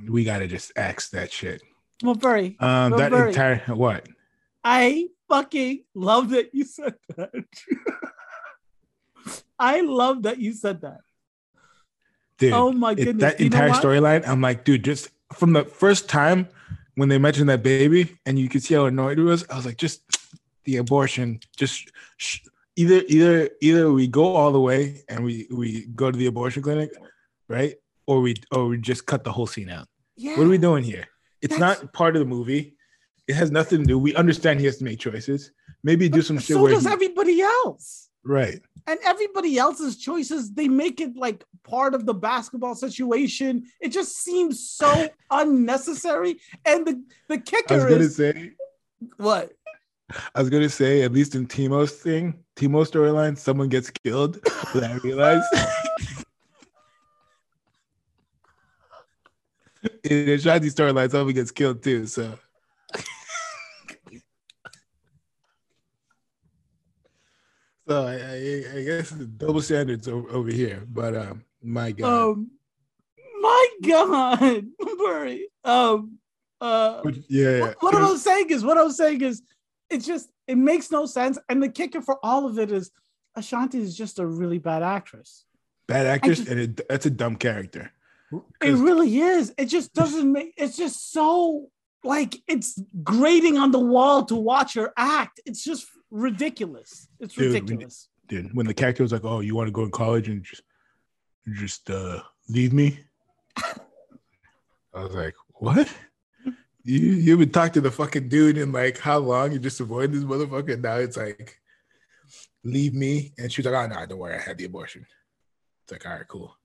we gotta just axe that shit. Well, Murray. Um, that Murray, entire what? I fucking love that you said that. I love that you said that. Dude, Oh my it- goodness, that you entire storyline, I'm like, dude, just from the first time when they mentioned that baby, and you could see how annoyed he was. I was like, just the abortion, just sh- either either either we go all the way and we we go to the abortion clinic, right, or we or we just cut the whole scene out. Yeah. What are we doing here? It's not part of the movie. It has nothing to do. We understand he has to make choices. Maybe do some shit So does he- everybody else. right. And everybody else's choices, they make it like part of the basketball situation. It just seems so unnecessary. And the, the kicker I was gonna is say what? I was gonna say, at least in Timo's thing, Timo storyline, someone gets killed. But I realized in the Shanti storyline, someone gets killed too. So So I, I, I guess the double standards over, over here, but um, my God, Um, my God, Murray. Um, uh, yeah, yeah. what I was saying is, what I was saying is, it's just it makes no sense. And the kicker for all of it is, Ashanti is just a really bad actress. bad actors, just- and it, that's a dumb character. It really is. It just doesn't make. It's just so like it's grating on the wall to watch her act. It's just ridiculous. It's Dude, when- ridiculous. dude. When the character was like, "Oh, you want to go in college and just just uh leave me," I was like, "What? You you would talk to the fucking dude and like how long? You just avoid this motherfucker? Now it's like, leave me." And she was like, "Oh no, don't worry, I had the abortion." It's like, all right, cool.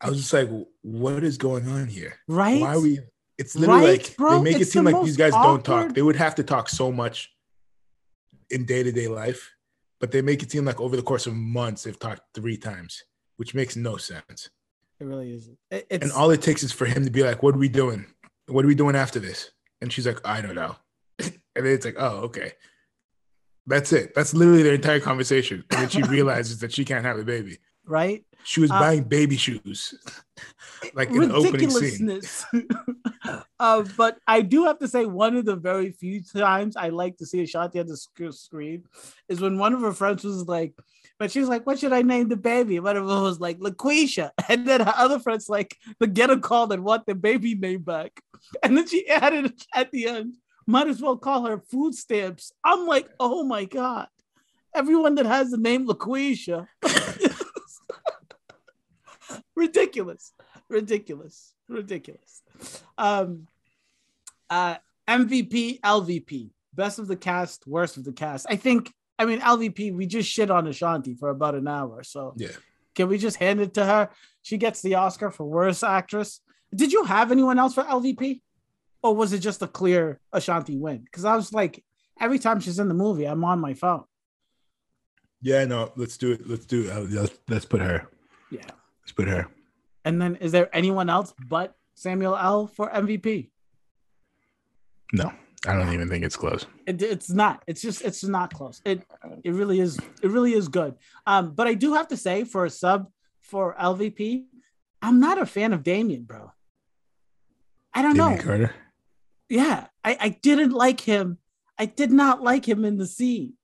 I was just like, what is going on here? Right? Why are we? It's literally Right, like bro? they make It's it seem the like these most guys don't talk. They would have to talk so much in day to day life, but they make it seem like over the course of months they've talked three times, which makes no sense. It really is. It, it's And all it takes is for him to be like, "What are we doing? What are we doing after this?" And she's like, "I don't know." and then it's like, "Oh, okay." That's it. That's literally their entire conversation. And then she realizes that she can't have a baby. right. She was Uh, buying baby shoes, like in the opening scene. uh, but I do have to say, one of the very few times I like to see Ashanti on the sc- screen is when one of her friends was like, but she's like, "What should I name the baby?" One of them was like, "LaQuisha," and then her other friends like, "The get a call and want the baby name back," and then she added at the end, "Might as well call her food stamps." I'm like, "Oh my god!" Everyone that has the name LaQuisha. ridiculous ridiculous ridiculous um uh mvp lvp best of the cast worst of the cast i think i mean lvp we just shit on ashanti for about an hour so Yeah. can we just hand it to her she gets the oscar for worst actress did you have anyone else for lvp or was it just a clear ashanti win because i was like every time she's in the movie i'm on my phone Yeah, no, let's do it. Let's do it. Uh, Let's, let's put her. yeah Let's put her. and then is there anyone else but samuel l for mvp No, I don't even think it's close. It, it's not. It's just it's not close. It it really is. It really is good. Um, but I do have to say for a sub for LVP, I'm not a fan of Damien, bro. I don't Damien know. Carter. Yeah, I I didn't like him. I did not like him in the scene,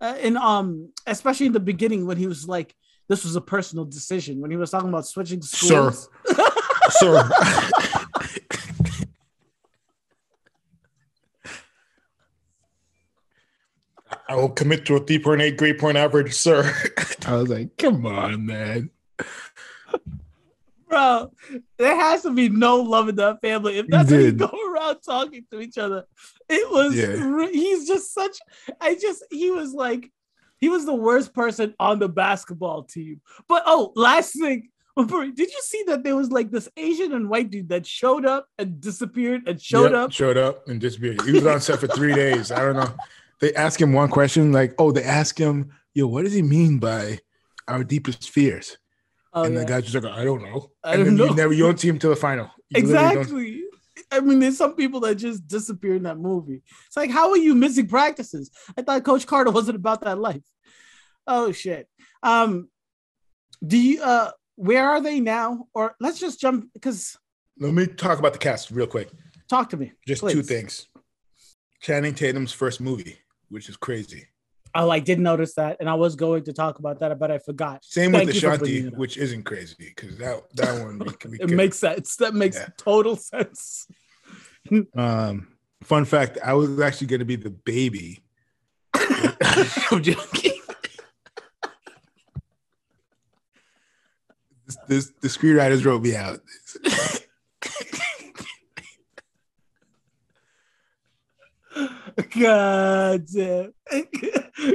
uh, and um, especially in the beginning when he was like, "This was a personal decision." When he was talking about switching Sir. schools. Sir. I will commit to a 3.8 grade point average, sir. I was like, come on, man. Bro, there has to be no love in that family. If that's how you go around talking to each other, it was Yeah. he's just such I just he was like he was the worst person on the basketball team. But oh, last thing, did you see that there was like this Asian and white dude that showed up and disappeared and showed Yep, up? Showed up and disappeared. He was on set for three days. I don't know. They ask him one question, like, oh, they ask him, yo, what does he mean by our deepest fears? Oh, and yeah. the guy's just like, I don't know. I and don't then know. you never you don't see him till the final. You Exactly. I mean, there's some people that just disappear in that movie. It's like, how are you missing practices? I thought Coach Carter wasn't about that life. Oh shit. Um, do you uh where are they now? Or let's just jump because Let me talk about the cast real quick. talk to me. Just two things. Channing Tatum's first movie, which is crazy. Oh, I did notice that, and I was going to talk about that, but I forgot. Same Thank with you for Ashanti, bringing it up. which isn't crazy because that that one we, we It could- makes sense. That makes Yeah. total sense. Um, fun fact: I was actually going to be the baby. I'm joking. This, this the screenwriters wrote me out. God damn.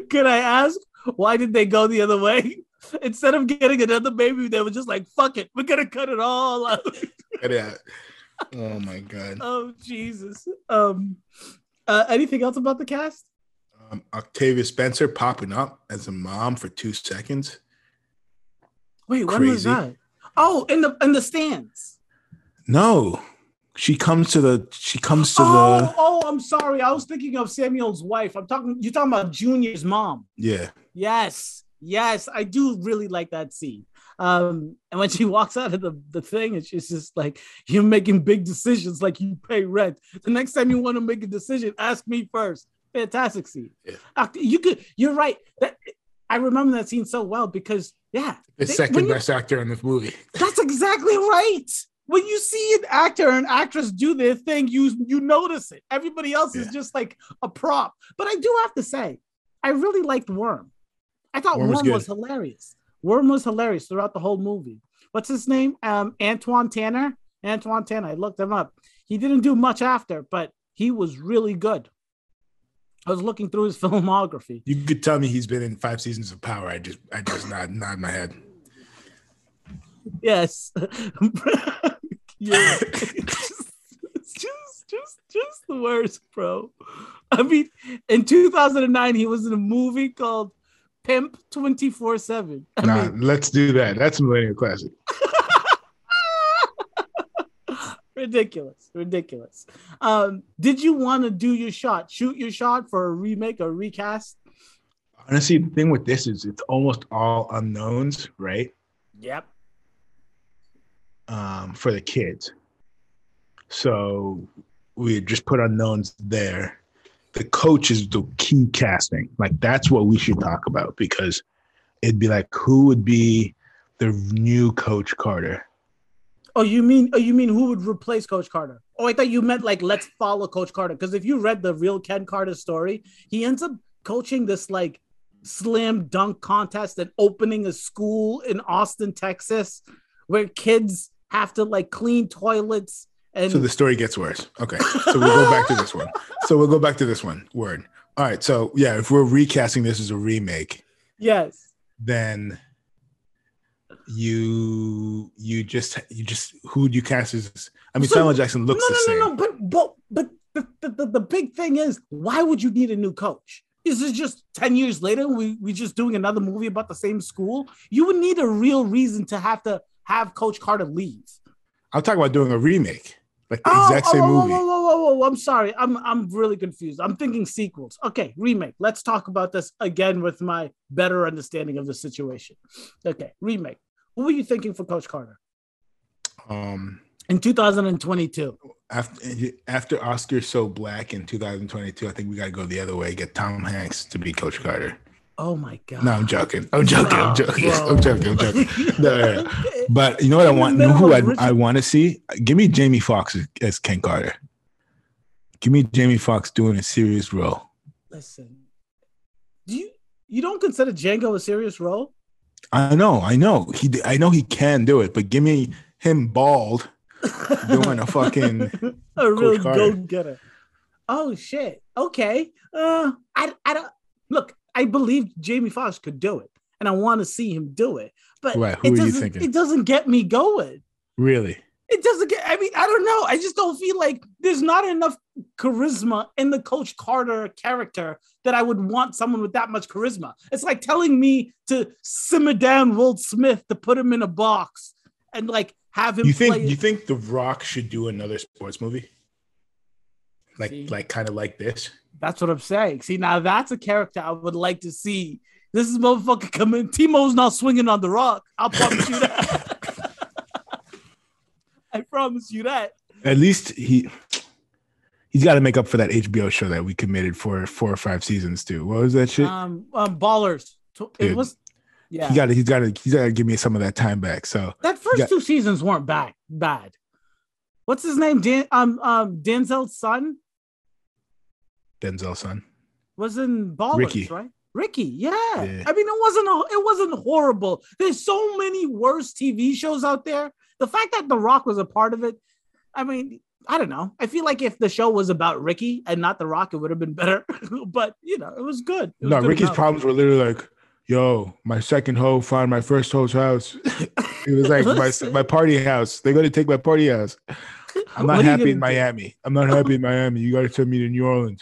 Can I ask why did they go the other way? Instead of getting another baby, they were just like, fuck it, we're gonna cut it all out. Cut it out. Oh my god. oh Jesus. Um uh, anything else about the cast? Um, Octavia Spencer popping up as a mom for two seconds. Wait, when was that? Oh, in the in the stands. No, she comes to the. She comes to Oh, the. oh, I'm sorry. I was thinking of Samuel's wife. I'm talking you're talking about Junior's mom. Yeah, Yes, yes, I do really like that scene. Um, and when she walks out of the, the thing, and she's just like, You're making big decisions like you pay rent. The next time you want to make a decision, ask me first. Fantastic scene. Act- You could, you're right. That I remember that scene so well because yeah, the second best actor in this movie. that's exactly right. When you see an actor and actress do their thing, you you notice it. Everybody else is just like a prop. But I do have to say, I really liked Worm. I thought Worm Worm, was was, hilarious. Worm was hilarious throughout the whole movie. What's his name? Um, Antwon Tanner. Antwon Tanner. I looked him up. He didn't do much after, but he was really good. I was looking through his filmography. You could tell me he's been in five seasons of Power. I just, I just nod, nod my head. Yes. yeah. just, just, just, just the worst, bro. I mean, in 2009, he was in a movie called Pimp 24 7. Nah, mean, let's do that. That's a millennial classic. ridiculous, ridiculous. Um, did you want to do your shot, shoot your shot for a remake or recast? Honestly, the thing with this is it's almost all unknowns, right? Yep. Um, for the kids. So we just put unknowns there. The coach is the key casting. Like that's what we should talk about because it'd be like who would be the new coach Carter? Oh, you mean? Oh, you mean who would replace Coach Carter? Oh, I thought you meant like let's follow Coach Carter because if you read the real Ken Carter story, he ends up coaching this like slam dunk contest and opening a school in Austin, Texas, where kids have to like clean toilets and So the story gets worse. Okay. So we'll go back to this one. So we'll go back to this one. Word. All right. So yeah, if we're recasting this as a remake, yes, then you you just you just who would you cast as I mean So- Samuel Jackson looks no, the no, same. no, no, but but but the, the, the, big thing is why would you need a new coach? Is it just 10 years later we we just doing another movie about the same school? You would need a real reason to have to have Coach Carter leave. I'm talking about doing a remake. Like the Oh, exact same movie. Whoa, whoa, whoa, whoa, I'm sorry. I'm I'm really confused. I'm thinking sequels. Okay, remake. Let's talk about this again with my better understanding of the situation. Okay, remake. What were you thinking for Coach Carter Um in 2022? after after Oscar so black in 2022, I think we gotta go the other way, get Tom Hanks to be Coach Carter. Oh my god. No, I'm joking. I'm joking. I'm joking. I'm joking. I'm joking. No, no, no. But you know what I want? You know who I, I want to see? Give me Jamie Foxx as, Ken Carter. Give me Jamie Foxx doing a serious role. Listen, Do you you don't consider Django a serious role? I know, I know. He, I know he can do it, but give me him bald doing a fucking a real go getter. Oh shit. Okay. Uh, I I don't look. I believe Jamie Foxx could do it, and I want to see him do it. But Right, who it are you doesn't. thinking? It doesn't get me going. really. It doesn't get. I mean, I don't know. I just don't feel like there's not enough charisma in the Coach Carter character that I would want someone with that much charisma. It's like telling me to simmer down Will Smith to put him in a box and like have him. You think play you think The Rock should do another sports movie? Like like kind of like this. That's what I'm saying. See, now that's a character I would like to see. This is motherfucker coming. Timo's not swinging on the rock. I'll promise you that. I promise you that. At least he he's got to make up for that HBO show that we committed for four or five seasons to. What was that shit? Um, um ballers. It Dude, was, yeah. He got to he's got to he's got to give me some of that time back. So that first got- two seasons weren't bad. Bad. What's his name? Dan, um, um, Denzel's son Denzel son. was in Ballers, Ricky. right? Ricky, yeah. Yeah. I mean, it wasn't a, it wasn't horrible. There's so many worse TV shows out there. The fact that The Rock was a part of it, I mean, I don't know. I feel like if the show was about Ricky and not The Rock, it would have been better. but you know, it was good. It was No, good Ricky's enough. problems were literally like, "Yo, my second hoe found my first hoe's house." it was like my my party house. They're gonna take my party house. I'm not happy in do? Miami. I'm not happy in Miami. You gotta send me to New Orleans.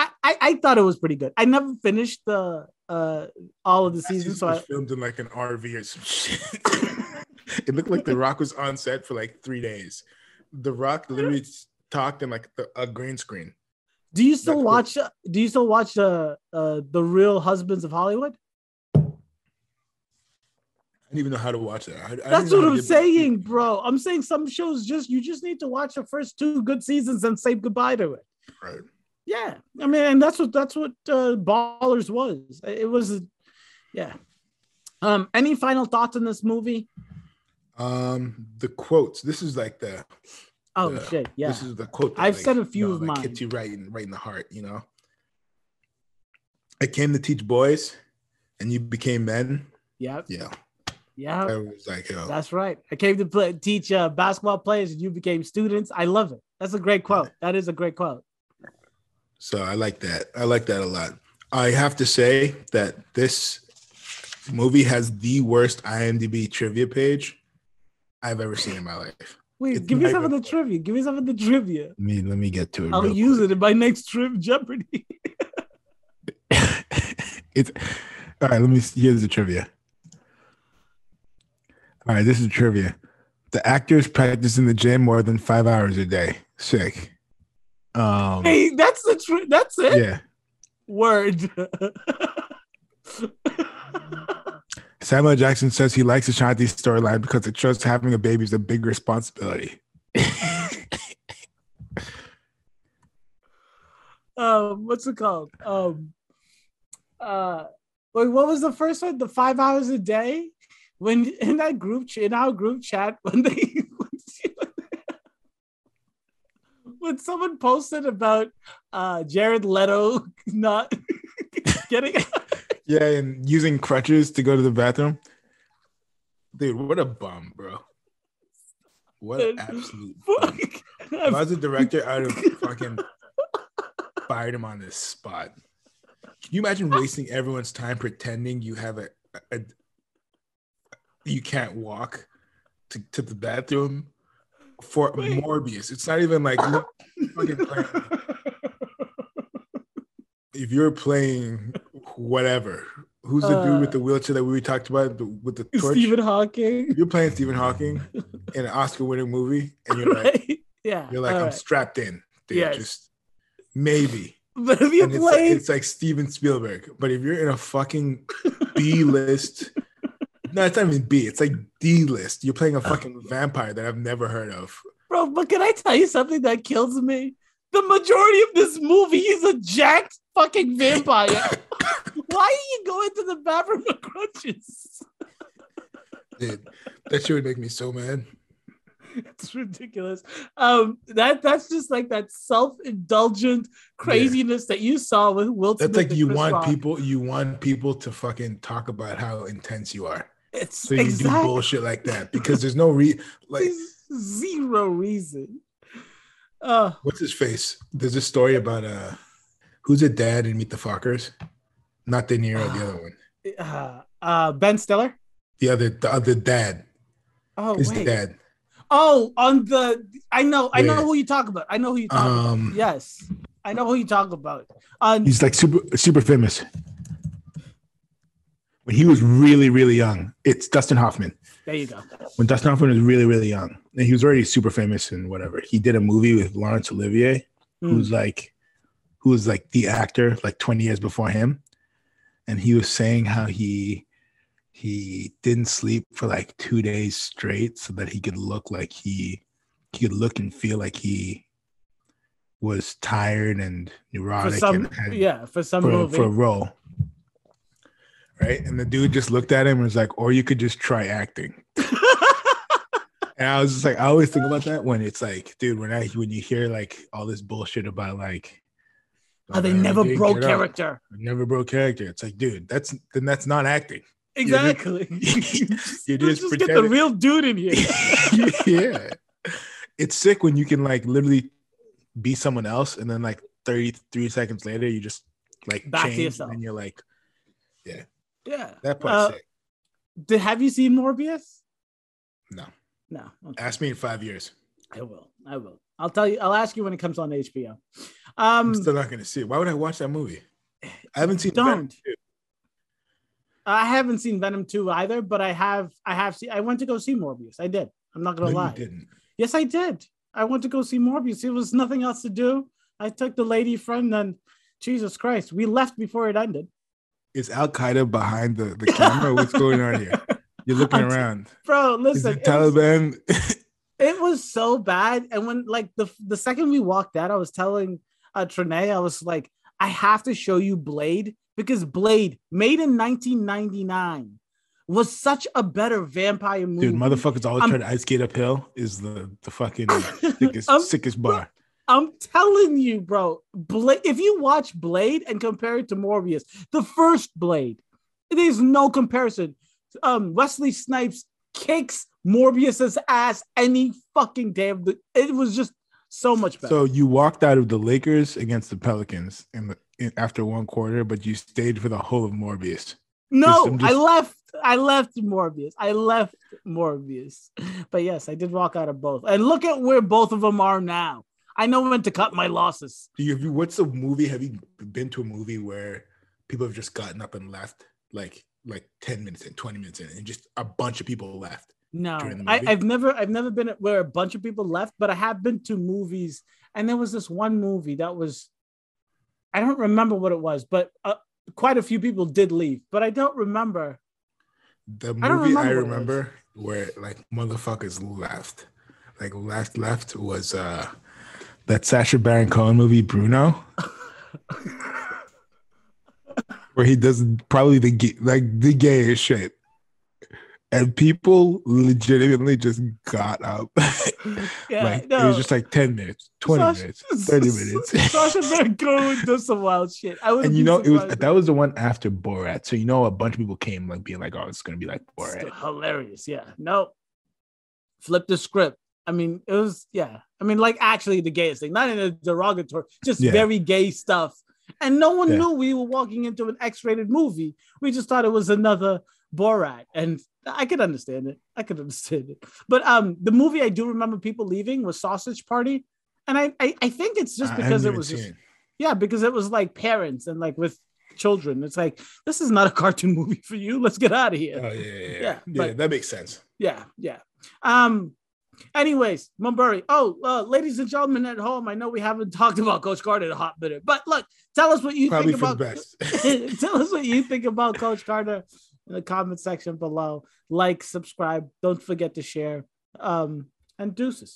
I, I, I thought it was pretty good. I never finished the uh all of the seasons, so It I, filmed in like an RV or some shit. it looked like The Rock was on set for like three days. The Rock literally talked in like the, a green screen. do you still watch? uh, Do you still watch uh, uh the Real Husbands of Hollywood? I didn't even know how to watch that. I, I That's what I'm saying, bro. I'm saying some shows just you just need to watch the first two good seasons and say goodbye to it. Right. Yeah, I mean, and that's what that's what uh, Ballers was. It was, yeah. Um, any final thoughts on this movie? Um, the quotes. This is like the. Oh the- shit, yeah. This is the quote. I've like, said a few you know, of like, mine. Hits you right in right in the heart. You know. I came to teach boys, and you became men. Yeah, Yeah. yeah. I was like, yo, That's right. I came to play, teach uh, basketball players, and you became students. I love it. That's a great quote. That is a great quote. So I like that. I like that a lot. I have to say that this movie has the worst IMDb trivia page I've ever seen in my life. Wait, It's give me some of the trivia. Give me some of the trivia. Let me let me get to it. I'll use it in my next trip Jeopardy. It's all right. Let me. see. Here's the trivia. All right, this is trivia. The actors practice in the gym more than five hours a day. Sick. Um. hey, that's the truth. That's it. Yeah. Word. Samuel Jackson says he likes Ashanti storyline because it shows having a baby is a big responsibility. um, what's it called? Um, uh, wait, what was the first one? The five hours a day. When in that group, in our group chat, when they when someone posted about uh Jared Leto not getting Yeah, and using crutches to go to the bathroom. Dude, what a bum, bro. What an absolute bum. If I was a director, I'd have fucking fired him on this spot. Can you imagine wasting everyone's time pretending you have a, a you can't walk to, to the bathroom for Morbius? It's not even like if you're playing whatever, who's the dude with the uh. wheelchair that we talked about the, with the torch? Stephen Hawking. You're playing Stephen Hawking in an Oscar-winning movie, and you're like, Yeah. you're like, all I'm right. strapped in, dude. Yes. Just maybe. But if you And it's, like, play, it's like Steven Spielberg, but if you're in a fucking B list, no, it's not even B. It's like D list. You're playing a fucking vampire that I've never heard of. bro, but can I tell you something that kills me? The majority of this movie is a jacked fucking vampire. Why are you going to the bathroom with crutches? Dude, that shit would make me so mad. it's ridiculous. Um, that that's just like that self-indulgent craziness yeah. that you saw with Will. That's like you Chris want Rock. people, you want people to fucking talk about how intense you are. It's so you exactly. do bullshit like that because there's no re like there's zero reason. Uh, What's his face? There's a story about uh, who's a dad in Meet the Fockers? Not De Niro, uh, the other one. Uh, uh, Ben Stiller. The other, the other dad. Oh, his wait. dad. Oh, on the I know, I know who you talk about. I know who you talk um, about. Yes, I know who you talk about. Um, he's like super, super famous. When he was really, really young, it's Dustin Hoffman. There you go. When Dustin Hoffman was really, really young, and he was already super famous and whatever. He did a movie with Laurence Olivier, mm. who's like, who was like the actor like 20 years before him, and he was saying how he he didn't sleep for like two days straight so that he could look like he he could look and feel like he was tired and neurotic for some, and had, yeah for some for, movie. for a role right and the dude just looked at him and was like or you could just try acting and i was just like i always think about that when it's like dude when i when you hear like all this bullshit about like oh, they never broke character never broke character it's like dude that's then that's not acting Exactly. You're just, you're just, just get the real dude in here. yeah. It's sick when you can like literally be someone else and then like 33 seconds later you just like back change to yourself. and you're like, yeah. Yeah. That part's uh, sick. Did have you seen Morbius? No. No. Okay. Ask me in five years. I will. I will. I'll tell you. I'll ask you when it comes on HBO. Um, I'm still not going to see it. Why would I watch that movie? I haven't seen. Don't. I haven't seen Venom 2 either, but I have I have seen I went to go see Morbius. I did. I'm not gonna no, lie. didn't. Yes, I did. I went to go see Morbius. It was nothing else to do. I took the lady friend and Jesus Christ, we left before it ended. Is Al Qaeda behind the, the camera? What's going on here? You're looking around. Bro, listen. It Taliban. Was, it was so bad. And when like the the second we walked out, I was telling uh Trinae, I was like, I have to show you Blade because Blade, made in 1999, was such a better vampire movie. Dude, motherfuckers always I'm, try to ice skate uphill is the the fucking sickest, sickest bar. I'm telling you, bro. Blade, if you watch Blade and compare it to Morbius, the first Blade, there's no comparison. Um, Wesley Snipes kicks Morbius's ass any fucking damn. It was just so much better. So you walked out of the Lakers against the Pelicans in the in, after one quarter, but you stayed for the whole of Morbius. No, just, I left. I left Morbius. I left Morbius. But yes, I did walk out of both. And look at where both of them are now. I know when to cut my losses. Do you, you what's the movie? Have you been to a movie where people have just gotten up and left like like 10 minutes in, 20 minutes in, and just a bunch of people left? No, I, have never I've never been where a bunch of people left, but I have been to movies, and there was this one movie that was I don't remember what it was, but uh, quite a few people did leave, but I don't remember. The movie I remember, I remember where like motherfuckers left, like left left was uh that Sacha Baron Cohen movie Bruno. where he does probably the like the gayest shit and people legitimately just got up. yeah, like no. it was just like 10 minutes, 20 Sacha, minutes, 30 minutes. Sacha Baron Cohen does some wild shit. I and you know, it was that was the one after Borat. So you know a bunch of people came like being like, oh, it's gonna be like Borat. Hilarious. Yeah. No. Flip the script. I mean, it was yeah. I mean, like actually the gayest thing, not in a derogatory, just yeah. very gay stuff. And no one yeah. knew we were walking into an X-rated movie. We just thought it was another Borat. And I could understand it. I could understand it. But um, the movie I do remember people leaving was Sausage Party, and I I, I think it's just because it was just, it. yeah because it was like parents and like with children. It's like this is not a cartoon movie for you. Let's get out of here. Oh yeah yeah yeah. yeah, yeah that makes sense. Yeah yeah. Um. Anyways, Mumbury. Oh, uh, ladies and gentlemen at home, I know we haven't talked about Coach Carter in a hot minute, but look, tell us what you Probably think about. tell us what you think about Coach Carter in the comment section below. Like, subscribe. Don't forget to share. Um, and deuces.